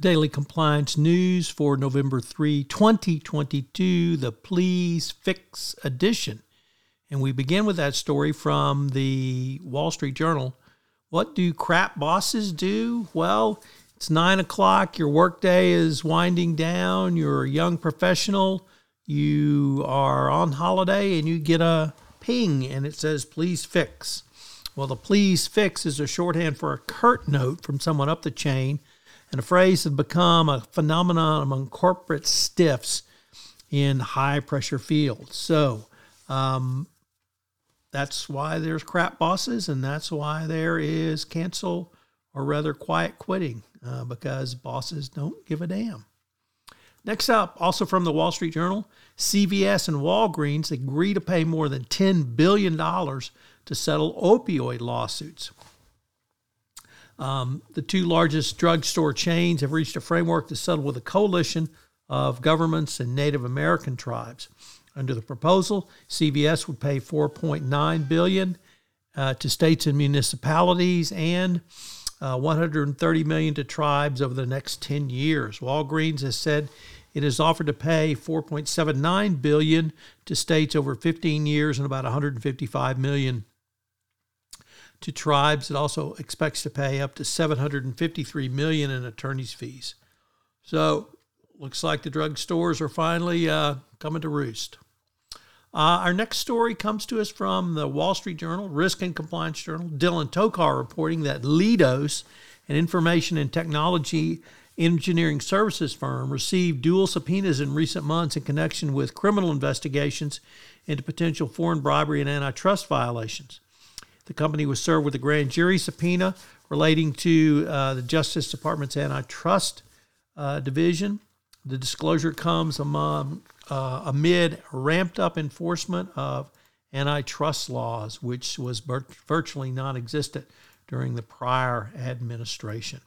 Daily Compliance News for November 3, 2022, the Please Fix edition. And we begin with that story from the Wall Street Journal. What do crap bosses do? Well, it's nine o'clock, your workday is winding down, you're a young professional, you are on holiday, and you get a ping and it says, Please fix. Well, the please fix is a shorthand for a curt note from someone up the chain and a phrase has become a phenomenon among corporate stiffs in high pressure fields. So um, that's why there's crap bosses, and that's why there is cancel or rather quiet quitting uh, because bosses don't give a damn. Next up, also from the Wall Street Journal, CVS and Walgreens agree to pay more than $10 billion to settle opioid lawsuits. Um, the two largest drugstore chains have reached a framework to settle with a coalition of governments and Native American tribes. Under the proposal, CVS would pay 4.9 billion uh, to states and municipalities and uh, 130 million to tribes over the next 10 years. Walgreens has said it has offered to pay 4.79 billion to states over 15 years and about 155 million to tribes. It also expects to pay up to 753 million in attorneys' fees. So, looks like the drug stores are finally uh, coming to roost. Uh, our next story comes to us from the Wall Street Journal, Risk and Compliance Journal. Dylan Tokar reporting that Leidos, an information and technology engineering services firm, received dual subpoenas in recent months in connection with criminal investigations into potential foreign bribery and antitrust violations. The company was served with a grand jury subpoena relating to uh, the Justice Department's antitrust uh, division. The disclosure comes among, uh, amid ramped up enforcement of antitrust laws, which was virtually non existent during the prior administration.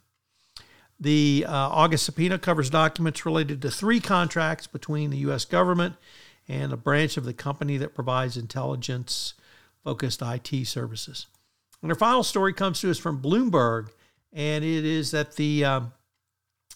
The uh, August subpoena covers documents related to three contracts between the U.S. government and a branch of the company that provides intelligence focused IT services. And our final story comes to us from Bloomberg, and it is that the um,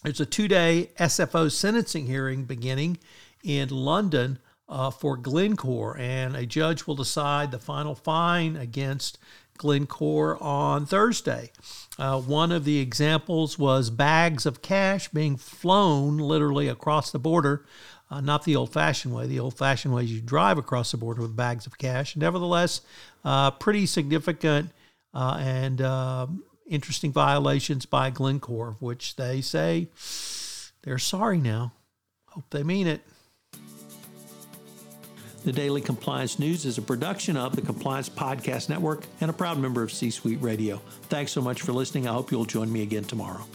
there's a two-day SFO sentencing hearing beginning in London uh, for Glencore, and a judge will decide the final fine against Glencore on Thursday. Uh, one of the examples was bags of cash being flown literally across the border uh, not the old fashioned way. The old fashioned way is you drive across the border with bags of cash. Nevertheless, uh, pretty significant uh, and um, interesting violations by Glencore, which they say they're sorry now. Hope they mean it. The Daily Compliance News is a production of the Compliance Podcast Network and a proud member of C Suite Radio. Thanks so much for listening. I hope you'll join me again tomorrow.